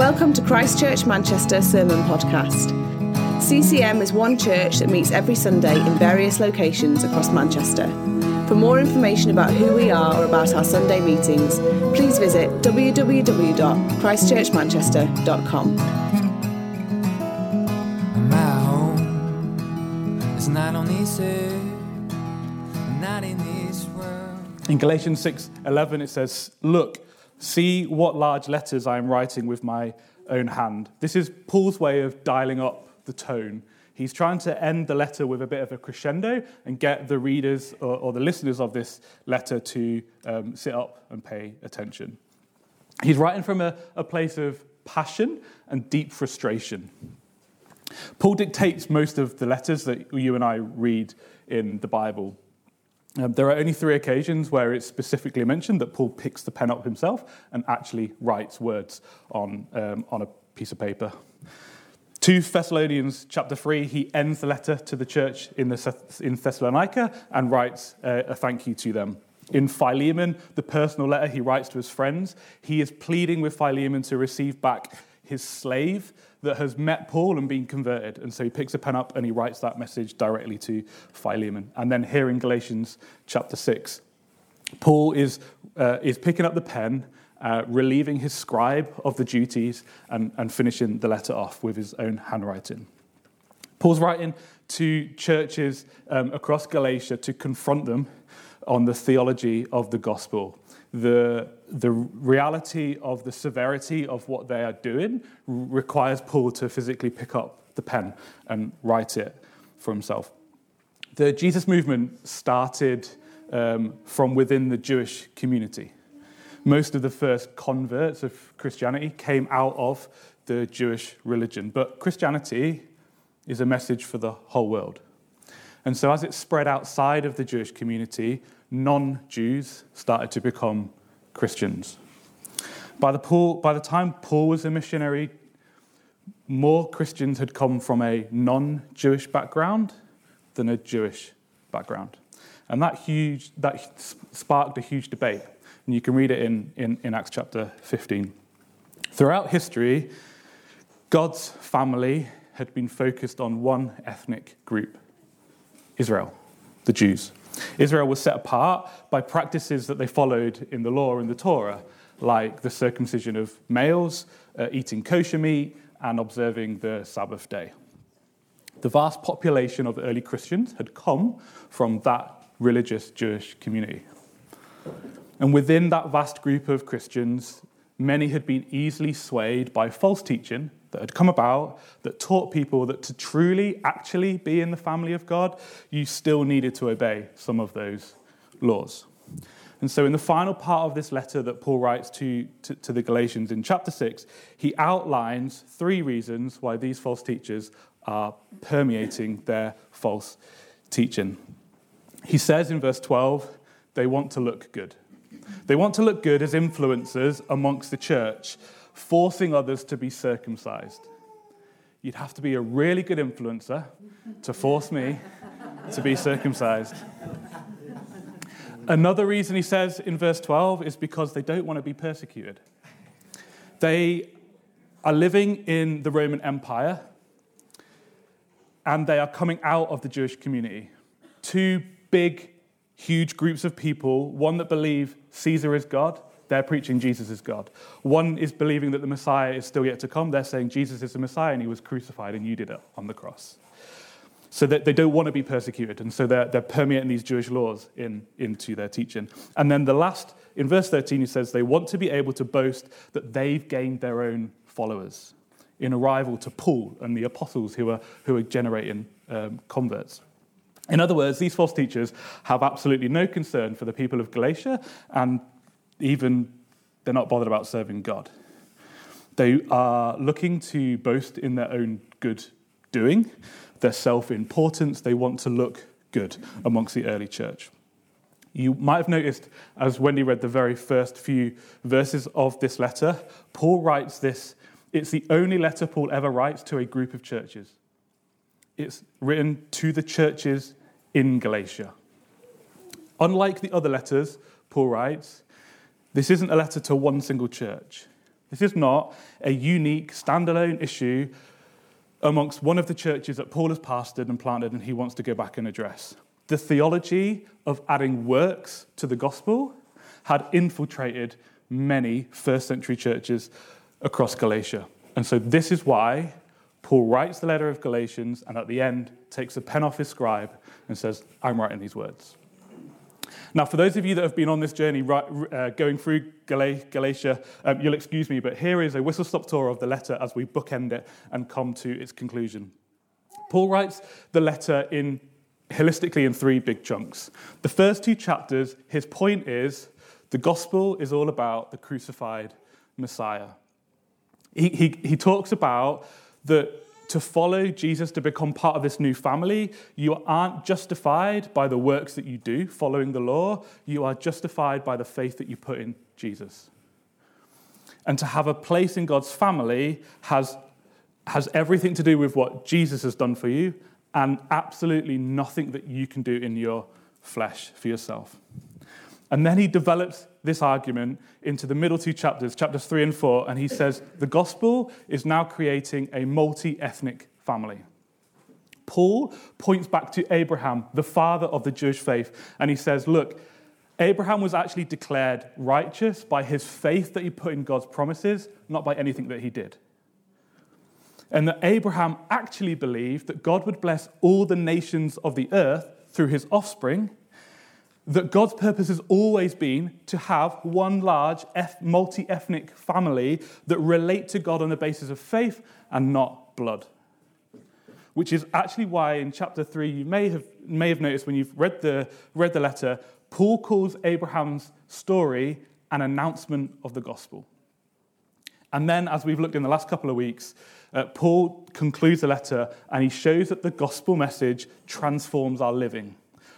Welcome to Christchurch Manchester Sermon Podcast. CCM is one church that meets every Sunday in various locations across Manchester. For more information about who we are or about our Sunday meetings, please visit www.christchurchmanchester.com. My home is not on this earth, not in this world. In Galatians 6:11 it says, "Look, see what large letters I am writing with my own hand." This is Paul's way of dialing up the tone. He's trying to end the letter with a bit of a crescendo and get the readers or, or the listeners of this letter to um, sit up and pay attention. He's writing from a, a place of passion and deep frustration. Paul dictates most of the letters that you and I read in the Bible. Um, there are only three occasions where it's specifically mentioned that Paul picks the pen up himself and actually writes words on, um, on a piece of paper. 2 Thessalonians chapter 3, he ends the letter to the church in, the, in Thessalonica and writes a, a thank you to them. In Philemon, the personal letter he writes to his friends, he is pleading with Philemon to receive back his slave that has met Paul and been converted. And so he picks a pen up and he writes that message directly to Philemon. And then here in Galatians chapter 6, Paul is, uh, is picking up the pen, uh, relieving his scribe of the duties, and, and finishing the letter off with his own handwriting. Paul's writing to churches um, across Galatia to confront them on the theology of the gospel the, the reality of the severity of what they are doing requires Paul to physically pick up the pen and write it for himself. The Jesus movement started um, from within the Jewish community. Most of the first converts of Christianity came out of the Jewish religion, but Christianity is a message for the whole world. And so, as it spread outside of the Jewish community, non Jews started to become Christians. By the, Paul, by the time Paul was a missionary, more Christians had come from a non Jewish background than a Jewish background. And that, huge, that sparked a huge debate. And you can read it in, in, in Acts chapter 15. Throughout history, God's family had been focused on one ethnic group Israel, the Jews. Israel was set apart by practices that they followed in the law and the Torah, like the circumcision of males, uh, eating kosher meat, and observing the Sabbath day. The vast population of early Christians had come from that religious Jewish community. And within that vast group of Christians, many had been easily swayed by false teaching that had come about that taught people that to truly actually be in the family of God, you still needed to obey some of those laws. And so, in the final part of this letter that Paul writes to, to, to, the Galatians in chapter 6, he outlines three reasons why these false teachers are permeating their false teaching. He says in verse 12, they want to look good. They want to look good as influencers amongst the church forcing others to be circumcised. You'd have to be a really good influencer to force me to be circumcised. Another reason he says in verse 12 is because they don't want to be persecuted. They are living in the Roman Empire and they are coming out of the Jewish community. Two big, huge groups of people one that believe Caesar is God they're preaching Jesus is God. One is believing that the Messiah is still yet to come. They're saying Jesus is the Messiah and he was crucified and you did it on the cross. So that they don't want to be persecuted. And so they're, they're permeating these Jewish laws in, into their teaching. And then the last, in verse 13, he says they want to be able to boast that they've gained their own followers in a rival to Paul and the apostles who are, who are generating um, converts. In other words, these false teachers have absolutely no concern for the people of Galatia and even they're not bothered about serving God. They are looking to boast in their own good doing, their self importance. They want to look good amongst the early church. You might have noticed as Wendy read the very first few verses of this letter, Paul writes this. It's the only letter Paul ever writes to a group of churches. It's written to the churches in Galatia. Unlike the other letters Paul writes, this isn't a letter to one single church. This is not a unique, standalone issue amongst one of the churches that Paul has pastored and planted and he wants to go back and address. The theology of adding works to the gospel had infiltrated many first century churches across Galatia. And so this is why Paul writes the letter of Galatians and at the end takes a pen off his scribe and says, I'm writing these words. Now, for those of you that have been on this journey right, uh, going through Galatia, um, you'll excuse me, but here is a whistle stop tour of the letter as we bookend it and come to its conclusion. Paul writes the letter in holistically in three big chunks. The first two chapters, his point is the gospel is all about the crucified Messiah. He, he, he talks about that to follow Jesus, to become part of this new family, you aren't justified by the works that you do following the law. You are justified by the faith that you put in Jesus. And to have a place in God's family has, has everything to do with what Jesus has done for you and absolutely nothing that you can do in your flesh for yourself. And then he develops this argument into the middle two chapters, chapters three and four, and he says the gospel is now creating a multi ethnic family. Paul points back to Abraham, the father of the Jewish faith, and he says, Look, Abraham was actually declared righteous by his faith that he put in God's promises, not by anything that he did. And that Abraham actually believed that God would bless all the nations of the earth through his offspring that God's purpose has always been to have one large multi ethnic family that relate to God on the basis of faith and not blood. Which is actually why in chapter 3, you may have, may have noticed when you've read the, read the letter, Paul calls Abraham's story an announcement of the gospel. And then, as we've looked in the last couple of weeks, uh, Paul concludes the letter and he shows that the gospel message transforms our living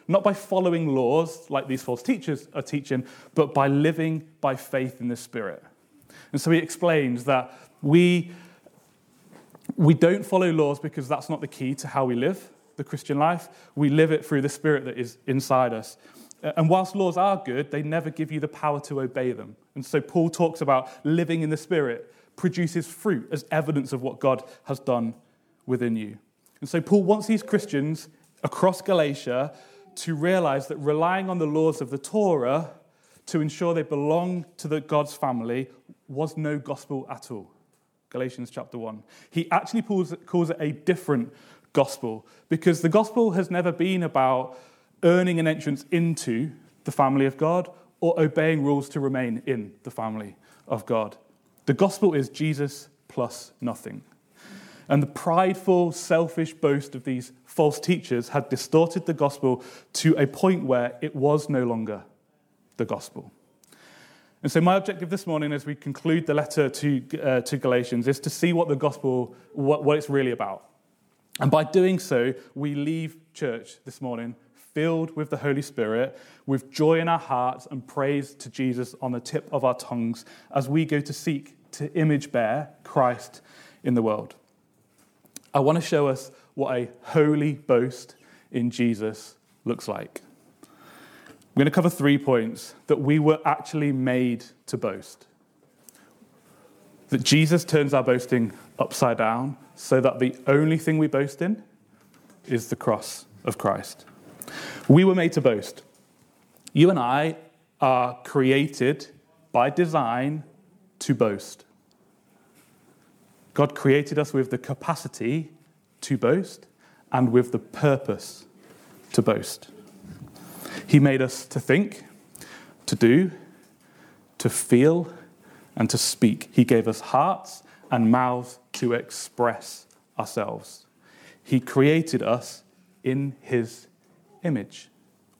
not by following laws like these false teachers are teaching, but by living by faith in the Spirit. And so he explains that we, we don't follow laws because that's not the key to how we live the Christian life. We live it through the Spirit that is inside us. And whilst laws are good, they never give you the power to obey them. And so Paul talks about living in the Spirit produces fruit as evidence of what God has done within you. And so Paul wants these Christians across Galatia to realize that relying on the laws of the Torah to ensure they belong to the God's family was no gospel at all. Galatians chapter 1. He actually calls it, calls it a different gospel because the gospel has never been about earning an entrance into the family of God or obeying rules to remain in the family of God. The gospel is Jesus plus nothing. And the prideful, selfish boast of these false teachers had distorted the gospel to a point where it was no longer the gospel. And so, my objective this morning, as we conclude the letter to, uh, to Galatians, is to see what the gospel, what, what it's really about. And by doing so, we leave church this morning filled with the Holy Spirit, with joy in our hearts and praise to Jesus on the tip of our tongues as we go to seek to image bear Christ in the world. I want to show us what a holy boast in Jesus looks like. I'm going to cover three points that we were actually made to boast. That Jesus turns our boasting upside down so that the only thing we boast in is the cross of Christ. We were made to boast. You and I are created by design to boast. God created us with the capacity to boast and with the purpose to boast. He made us to think, to do, to feel, and to speak. He gave us hearts and mouths to express ourselves. He created us in His image.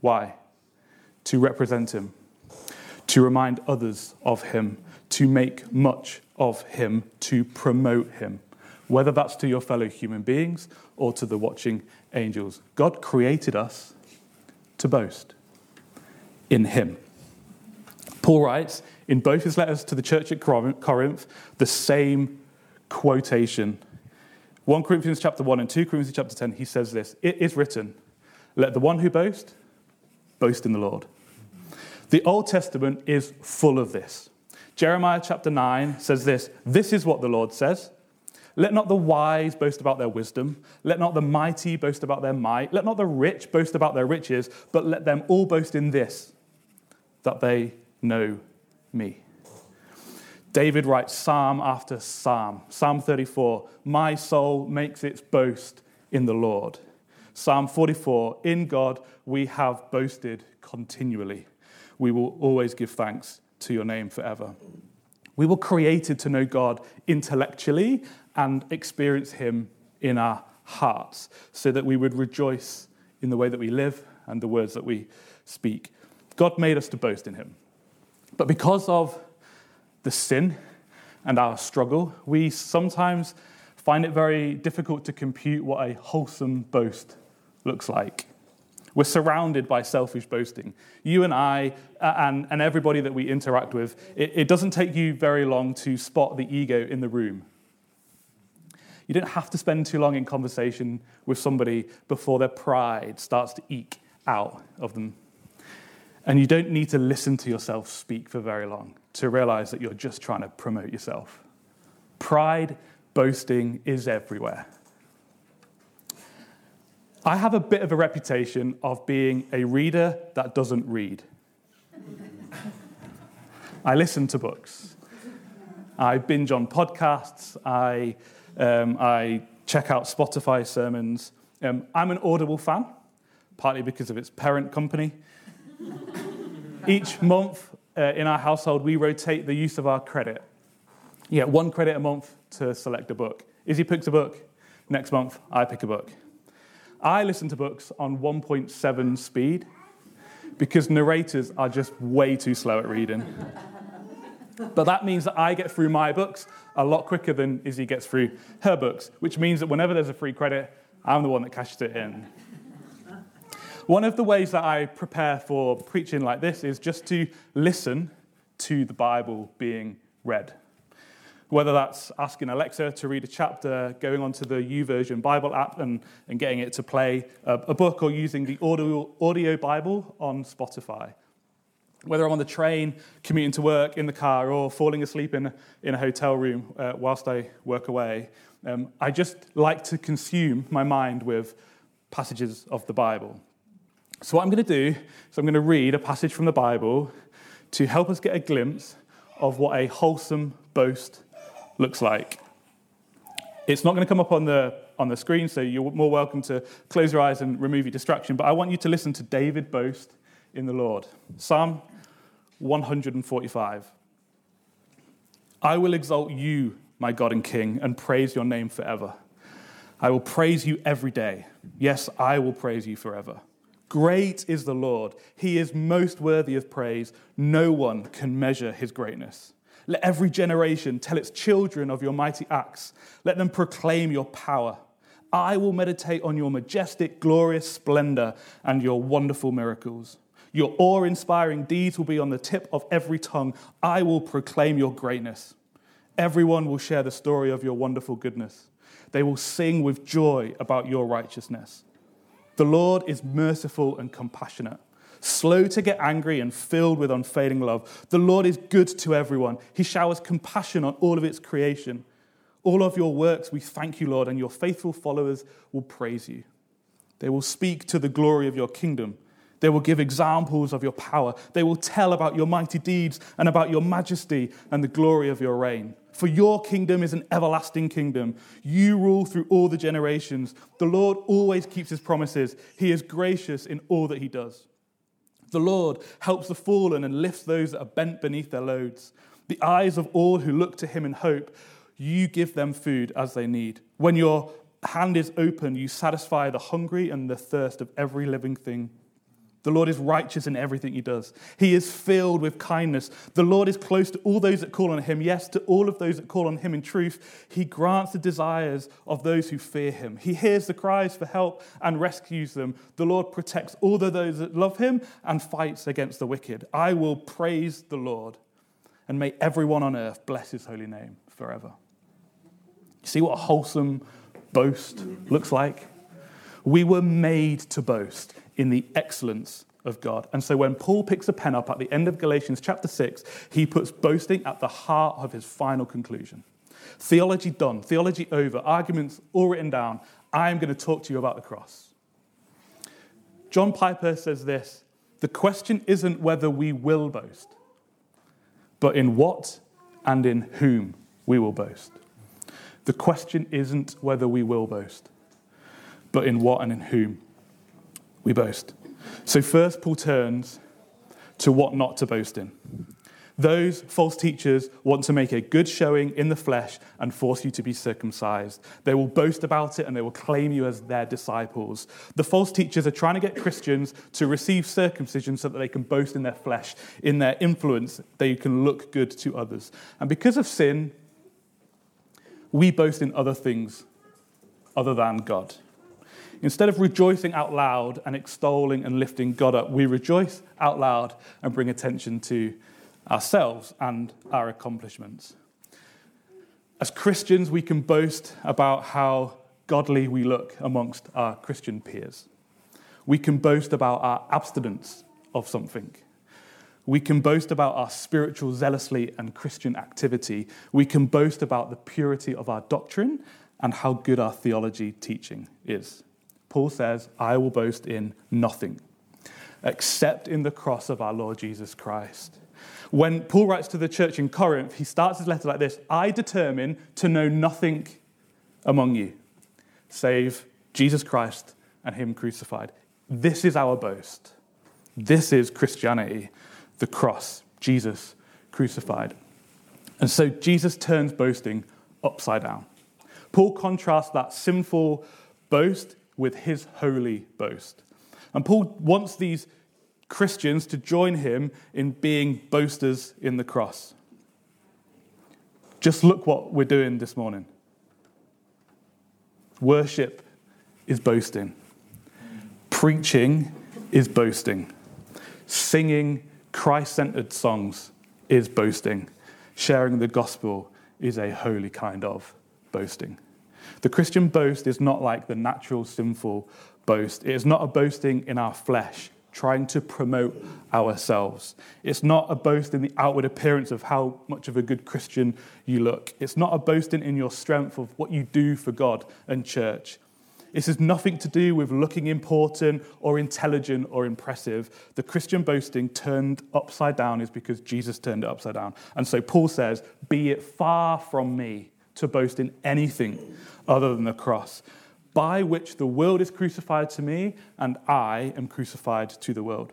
Why? To represent Him, to remind others of Him, to make much of Him, to promote Him, whether that's to your fellow human beings or to the watching angels. God created us to boast in Him. Paul writes in both his letters to the church at Corinth the same quotation. 1 Corinthians chapter 1 and 2 Corinthians chapter 10, he says this It is written, let the one who boasts boast in the Lord. The Old Testament is full of this. Jeremiah chapter 9 says this This is what the Lord says. Let not the wise boast about their wisdom. Let not the mighty boast about their might. Let not the rich boast about their riches, but let them all boast in this that they know me. David writes psalm after psalm. Psalm 34 My soul makes its boast in the Lord. Psalm 44 In God we have boasted continually. We will always give thanks to your name forever. We were created to know God intellectually and experience Him in our hearts so that we would rejoice in the way that we live and the words that we speak. God made us to boast in Him. But because of the sin and our struggle, we sometimes find it very difficult to compute what a wholesome boast looks like. We're surrounded by selfish boasting. You and I, uh, and, and everybody that we interact with, it, it doesn't take you very long to spot the ego in the room. You don't have to spend too long in conversation with somebody before their pride starts to eke out of them. And you don't need to listen to yourself speak for very long to realize that you're just trying to promote yourself. Pride, boasting is everywhere. I have a bit of a reputation of being a reader that doesn't read. I listen to books. I binge on podcasts. I, um, I check out Spotify sermons. Um, I'm an Audible fan, partly because of its parent company. Each month uh, in our household, we rotate the use of our credit. Get one credit a month to select a book. Izzy picks a book. Next month, I pick a book. I listen to books on 1.7 speed because narrators are just way too slow at reading. but that means that I get through my books a lot quicker than Izzy gets through her books, which means that whenever there's a free credit, I'm the one that cashes it in. One of the ways that I prepare for preaching like this is just to listen to the Bible being read whether that's asking Alexa to read a chapter, going onto the YouVersion Bible app and, and getting it to play a, a book, or using the audio, audio Bible on Spotify. Whether I'm on the train, commuting to work, in the car, or falling asleep in, in a hotel room uh, whilst I work away, um, I just like to consume my mind with passages of the Bible. So, what I'm going to do is I'm going to read a passage from the Bible to help us get a glimpse of what a wholesome boast looks like. It's not going to come up on the, on the screen, so you're more welcome to close your eyes and remove your distraction. But I want you to listen to David boast in the Lord. Psalm 145. I will exalt you, my God and King, and praise your name forever. I will praise you every day. Yes, I will praise you forever. Great is the Lord. He is most worthy of praise. No one can measure his greatness. Let every generation tell its children of your mighty acts. Let them proclaim your power. I will meditate on your majestic, glorious splendor and your wonderful miracles. Your awe inspiring deeds will be on the tip of every tongue. I will proclaim your greatness. Everyone will share the story of your wonderful goodness. They will sing with joy about your righteousness. The Lord is merciful and compassionate slow to get angry and filled with unfailing love. The Lord is good to everyone. He showers compassion on all of its creation. All of your works, we thank you, Lord, and your faithful followers will praise you. They will speak to the glory of your kingdom. They will give examples of your power. They will tell about your mighty deeds and about your majesty and the glory of your reign. For your kingdom is an everlasting kingdom. You rule through all the generations. The Lord always keeps his promises. He is gracious in all that he does. The Lord helps the fallen and lifts those that are bent beneath their loads. The eyes of all who look to him in hope, you give them food as they need. When your hand is open, you satisfy the hungry and the thirst of every living thing. The Lord is righteous in everything he does. He is filled with kindness. The Lord is close to all those that call on him. Yes, to all of those that call on him in truth. He grants the desires of those who fear him. He hears the cries for help and rescues them. The Lord protects all those that love him and fights against the wicked. I will praise the Lord, and may everyone on earth bless his holy name forever. See what a wholesome boast looks like? We were made to boast in the excellence of God. And so when Paul picks a pen up at the end of Galatians chapter 6, he puts boasting at the heart of his final conclusion. Theology done, theology over, arguments all written down. I am going to talk to you about the cross. John Piper says this The question isn't whether we will boast, but in what and in whom we will boast. The question isn't whether we will boast, but in what and in whom we boast. So, first, Paul turns to what not to boast in. Those false teachers want to make a good showing in the flesh and force you to be circumcised. They will boast about it and they will claim you as their disciples. The false teachers are trying to get Christians to receive circumcision so that they can boast in their flesh, in their influence, they can look good to others. And because of sin, we boast in other things other than God. Instead of rejoicing out loud and extolling and lifting God up, we rejoice out loud and bring attention to ourselves and our accomplishments. As Christians, we can boast about how godly we look amongst our Christian peers. We can boast about our abstinence of something. We can boast about our spiritual zealously and Christian activity. We can boast about the purity of our doctrine and how good our theology teaching is. Paul says, I will boast in nothing except in the cross of our Lord Jesus Christ. When Paul writes to the church in Corinth, he starts his letter like this I determine to know nothing among you save Jesus Christ and Him crucified. This is our boast. This is Christianity, the cross, Jesus crucified. And so Jesus turns boasting upside down. Paul contrasts that sinful boast with his holy boast. And Paul wants these Christians to join him in being boasters in the cross. Just look what we're doing this morning. Worship is boasting, preaching is boasting, singing Christ centered songs is boasting, sharing the gospel is a holy kind of boasting. The Christian boast is not like the natural sinful boast. It is not a boasting in our flesh, trying to promote ourselves. It's not a boast in the outward appearance of how much of a good Christian you look. It's not a boasting in your strength of what you do for God and church. This has nothing to do with looking important or intelligent or impressive. The Christian boasting turned upside down is because Jesus turned it upside down. And so Paul says, Be it far from me to boast in anything other than the cross, by which the world is crucified to me and I am crucified to the world.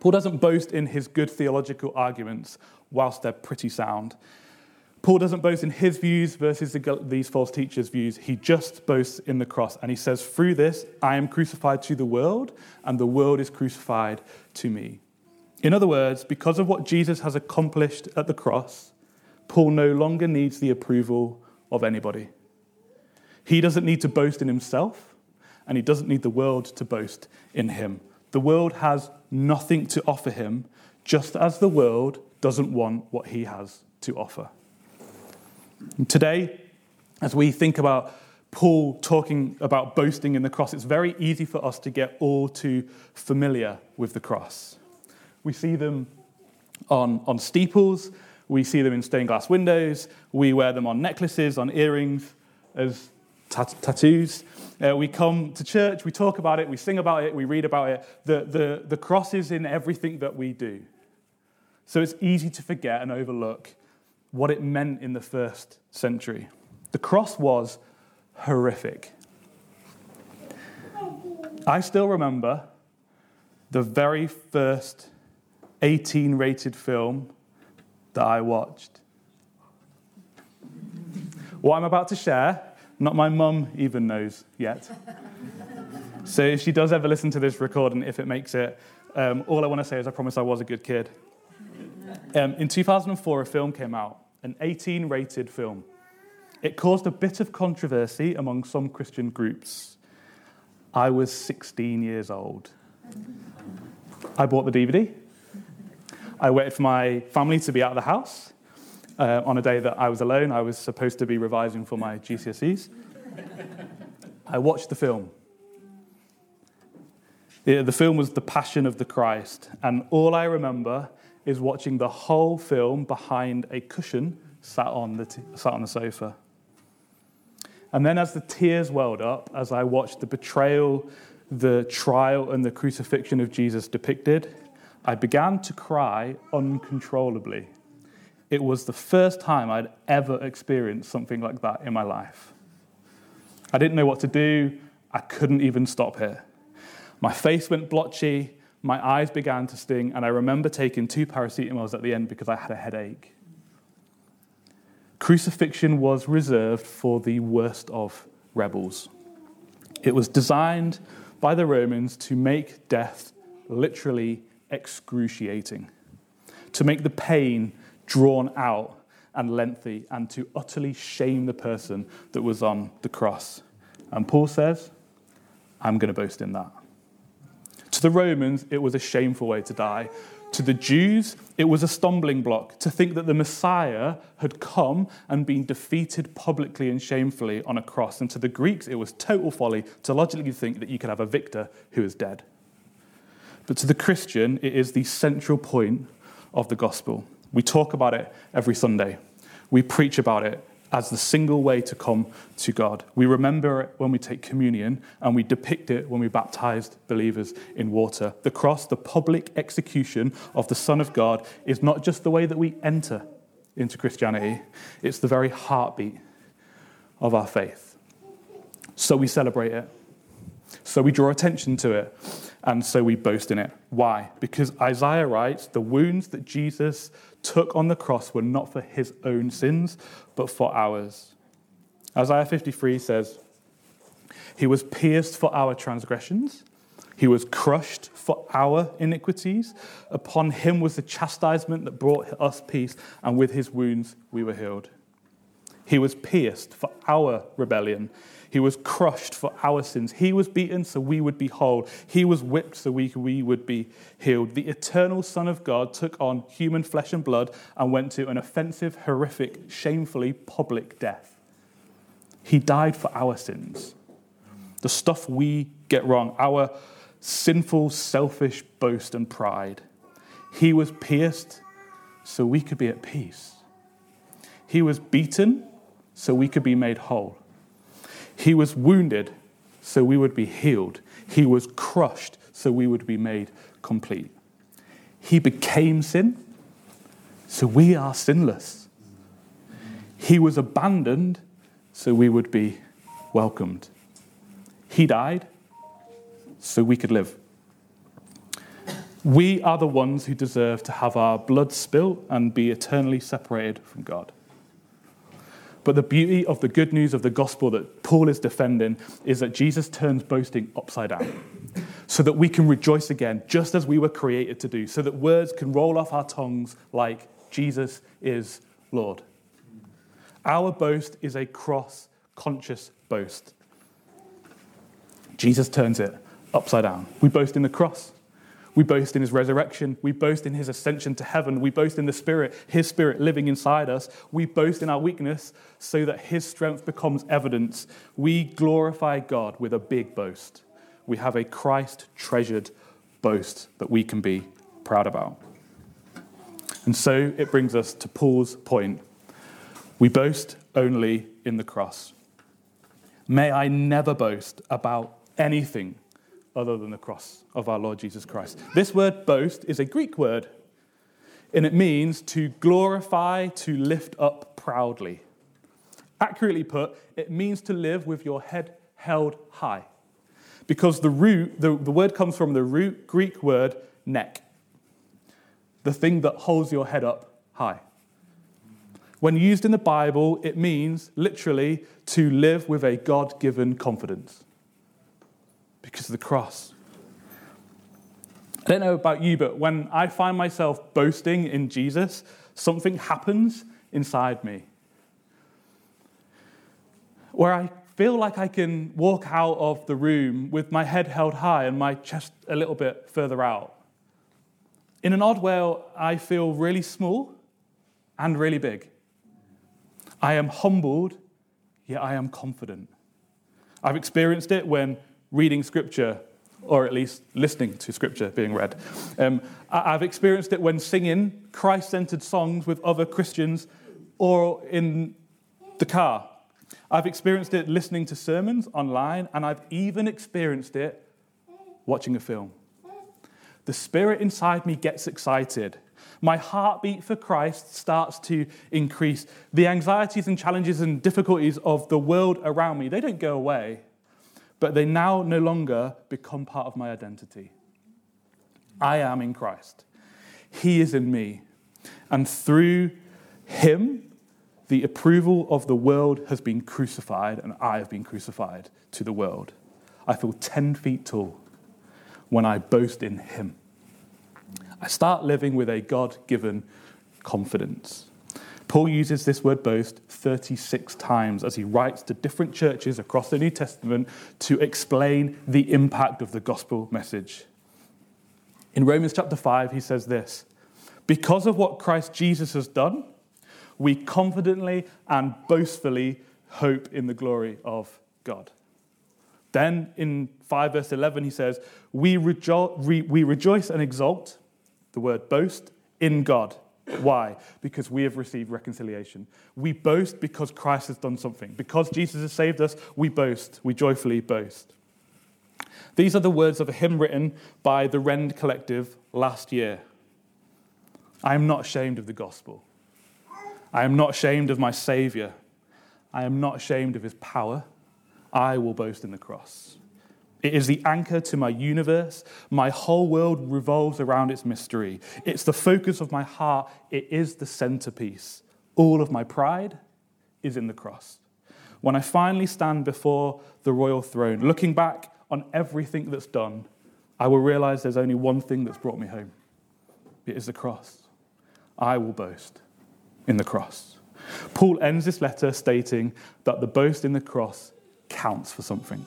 Paul doesn't boast in his good theological arguments whilst they're pretty sound. Paul doesn't boast in his views versus the, these false teachers' views. He just boasts in the cross. And he says, Through this, I am crucified to the world, and the world is crucified to me. In other words, because of what Jesus has accomplished at the cross, Paul no longer needs the approval of anybody. He doesn't need to boast in himself, and he doesn't need the world to boast in him. The world has nothing to offer him, just as the world doesn't want what he has to offer. And today, as we think about Paul talking about boasting in the cross, it's very easy for us to get all too familiar with the cross. We see them on, on steeples, we see them in stained glass windows, we wear them on necklaces, on earrings, as tat- tattoos. Uh, we come to church, we talk about it, we sing about it, we read about it. The, the, the cross is in everything that we do. So it's easy to forget and overlook what it meant in the first century. The cross was horrific. I still remember the very first 18 rated film that I watched. What I'm about to share, not my mum even knows yet. so if she does ever listen to this recording, if it makes it, um, all I want to say is I promise I was a good kid. Um, in 2004, a film came out, an 18 rated film. It caused a bit of controversy among some Christian groups. I was 16 years old. I bought the DVD. I waited for my family to be out of the house. Uh, on a day that I was alone, I was supposed to be revising for my GCSEs. I watched the film. Yeah, the film was The Passion of the Christ, and all I remember is watching the whole film behind a cushion sat on the, t- sat on the sofa. And then, as the tears welled up, as I watched the betrayal, the trial, and the crucifixion of Jesus depicted, I began to cry uncontrollably. It was the first time I'd ever experienced something like that in my life. I didn't know what to do, I couldn't even stop here. My face went blotchy, my eyes began to sting, and I remember taking two paracetamols at the end because I had a headache. Crucifixion was reserved for the worst of rebels. It was designed by the Romans to make death literally excruciating, to make the pain drawn out and lengthy, and to utterly shame the person that was on the cross. And Paul says, I'm going to boast in that. To the Romans, it was a shameful way to die. To the Jews, it was a stumbling block to think that the Messiah had come and been defeated publicly and shamefully on a cross. And to the Greeks, it was total folly to logically think that you could have a victor who is dead. But to the Christian, it is the central point of the gospel. We talk about it every Sunday, we preach about it as the single way to come to God. We remember it when we take communion, and we depict it when we baptize believers in water. The cross, the public execution of the Son of God, is not just the way that we enter into Christianity, it's the very heartbeat of our faith. So we celebrate it, so we draw attention to it, and so we boast in it. Why? Because Isaiah writes the wounds that Jesus took on the cross were not for his own sins, but for ours. Isaiah 53 says, He was pierced for our transgressions, He was crushed for our iniquities. Upon Him was the chastisement that brought us peace, and with His wounds we were healed. He was pierced for our rebellion. He was crushed for our sins. He was beaten so we would be whole. He was whipped so we, we would be healed. The eternal Son of God took on human flesh and blood and went to an offensive, horrific, shamefully public death. He died for our sins. The stuff we get wrong, our sinful, selfish boast and pride. He was pierced so we could be at peace. He was beaten so we could be made whole. He was wounded so we would be healed. He was crushed so we would be made complete. He became sin so we are sinless. He was abandoned so we would be welcomed. He died so we could live. We are the ones who deserve to have our blood spilt and be eternally separated from God. But the beauty of the good news of the gospel that Paul is defending is that Jesus turns boasting upside down so that we can rejoice again, just as we were created to do, so that words can roll off our tongues like Jesus is Lord. Our boast is a cross conscious boast. Jesus turns it upside down. We boast in the cross. We boast in his resurrection. We boast in his ascension to heaven. We boast in the Spirit, his Spirit living inside us. We boast in our weakness so that his strength becomes evidence. We glorify God with a big boast. We have a Christ treasured boast that we can be proud about. And so it brings us to Paul's point. We boast only in the cross. May I never boast about anything other than the cross of our Lord Jesus Christ. This word boast is a Greek word, and it means to glorify, to lift up proudly. Accurately put, it means to live with your head held high. Because the root, the, the word comes from the root Greek word neck, the thing that holds your head up high. When used in the Bible, it means literally to live with a God given confidence because of the cross. I don't know about you, but when I find myself boasting in Jesus, something happens inside me. Where I feel like I can walk out of the room with my head held high and my chest a little bit further out. In an odd way, I feel really small and really big. I am humbled, yet I am confident. I've experienced it when reading scripture or at least listening to scripture being read. Um, I've experienced it when singing Christ centered songs with other Christians or in the car. I've experienced it listening to sermons online, and I've even experienced it watching a film. The spirit inside me gets excited. My heartbeat for Christ starts to increase. The anxieties and challenges and difficulties of the world around me, they don't go away, but they now no longer become part of my identity. I am in Christ. He is in me. And through him, the approval of the world has been crucified, and I have been crucified to the world. I feel 10 feet tall when I boast in Him. I start living with a God given confidence. Paul uses this word boast 36 times as he writes to different churches across the New Testament to explain the impact of the gospel message. In Romans chapter 5, he says this Because of what Christ Jesus has done, we confidently and boastfully hope in the glory of God. Then in 5 verse 11, he says, we, rejo- we, we rejoice and exult, the word boast, in God. Why? Because we have received reconciliation. We boast because Christ has done something. Because Jesus has saved us, we boast. We joyfully boast. These are the words of a hymn written by the Rend Collective last year. I am not ashamed of the gospel. I am not ashamed of my Savior. I am not ashamed of his power. I will boast in the cross. It is the anchor to my universe. My whole world revolves around its mystery. It's the focus of my heart. It is the centerpiece. All of my pride is in the cross. When I finally stand before the royal throne, looking back on everything that's done, I will realize there's only one thing that's brought me home it is the cross. I will boast in the cross. Paul ends this letter stating that the boast in the cross counts for something.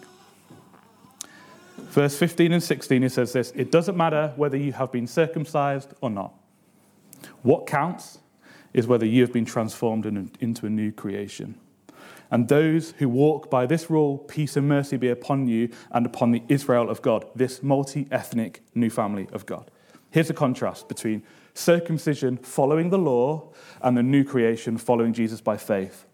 Verse 15 and 16, he says this It doesn't matter whether you have been circumcised or not. What counts is whether you have been transformed into a new creation. And those who walk by this rule, peace and mercy be upon you and upon the Israel of God, this multi ethnic new family of God. Here's a contrast between circumcision following the law and the new creation following Jesus by faith.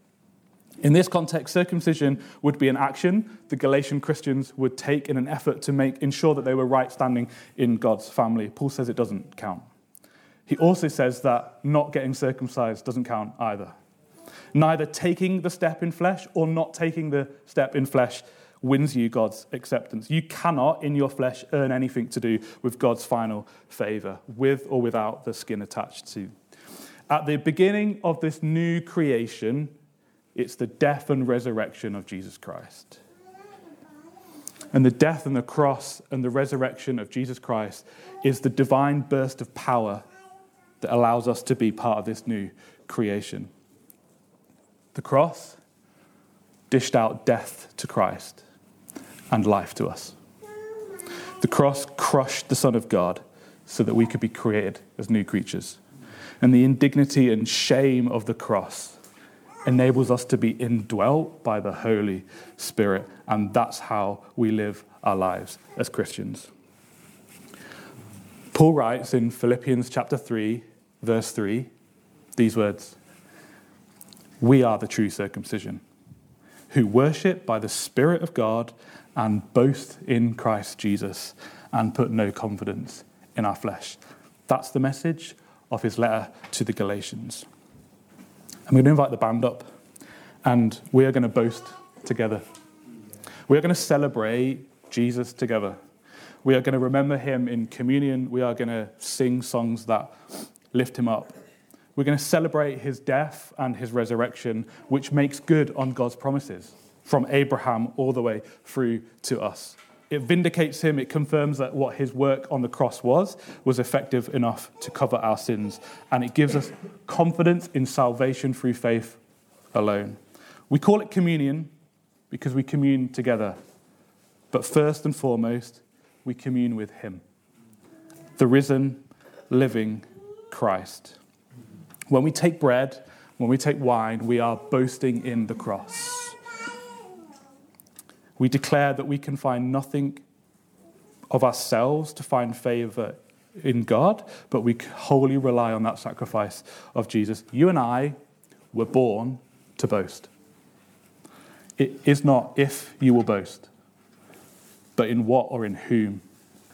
In this context, circumcision would be an action the Galatian Christians would take in an effort to make ensure that they were right standing in God's family. Paul says it doesn't count. He also says that not getting circumcised doesn't count either. Neither taking the step in flesh or not taking the step in flesh wins you God's acceptance. You cannot, in your flesh, earn anything to do with God's final favor, with or without the skin attached to. At the beginning of this new creation, it's the death and resurrection of Jesus Christ. And the death and the cross and the resurrection of Jesus Christ is the divine burst of power that allows us to be part of this new creation. The cross dished out death to Christ and life to us. The cross crushed the Son of God so that we could be created as new creatures. And the indignity and shame of the cross enables us to be indwelt by the Holy Spirit. And that's how we live our lives as Christians. Paul writes in Philippians chapter 3, verse 3, these words We are the true circumcision, who worship by the Spirit of God and boast in Christ Jesus and put no confidence in our flesh. That's the message of his letter to the Galatians. I'm going to invite the band up and we are going to boast together. We are going to celebrate Jesus together. We are going to remember him in communion. We are going to sing songs that lift him up. We're going to celebrate his death and his resurrection, which makes good on God's promises from Abraham all the way through to us. It vindicates him, it confirms that what his work on the cross was, was effective enough to cover our sins. And it gives us confidence in salvation through faith alone. We call it communion because we commune together. But first and foremost, we commune with him, the risen, living Christ. When we take bread, when we take wine, we are boasting in the cross. We declare that we can find nothing of ourselves to find favor in God, but we wholly rely on that sacrifice of Jesus. You and I were born to boast. It is not if you will boast, but in what or in whom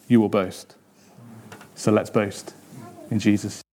you will boast. So let's boast in Jesus.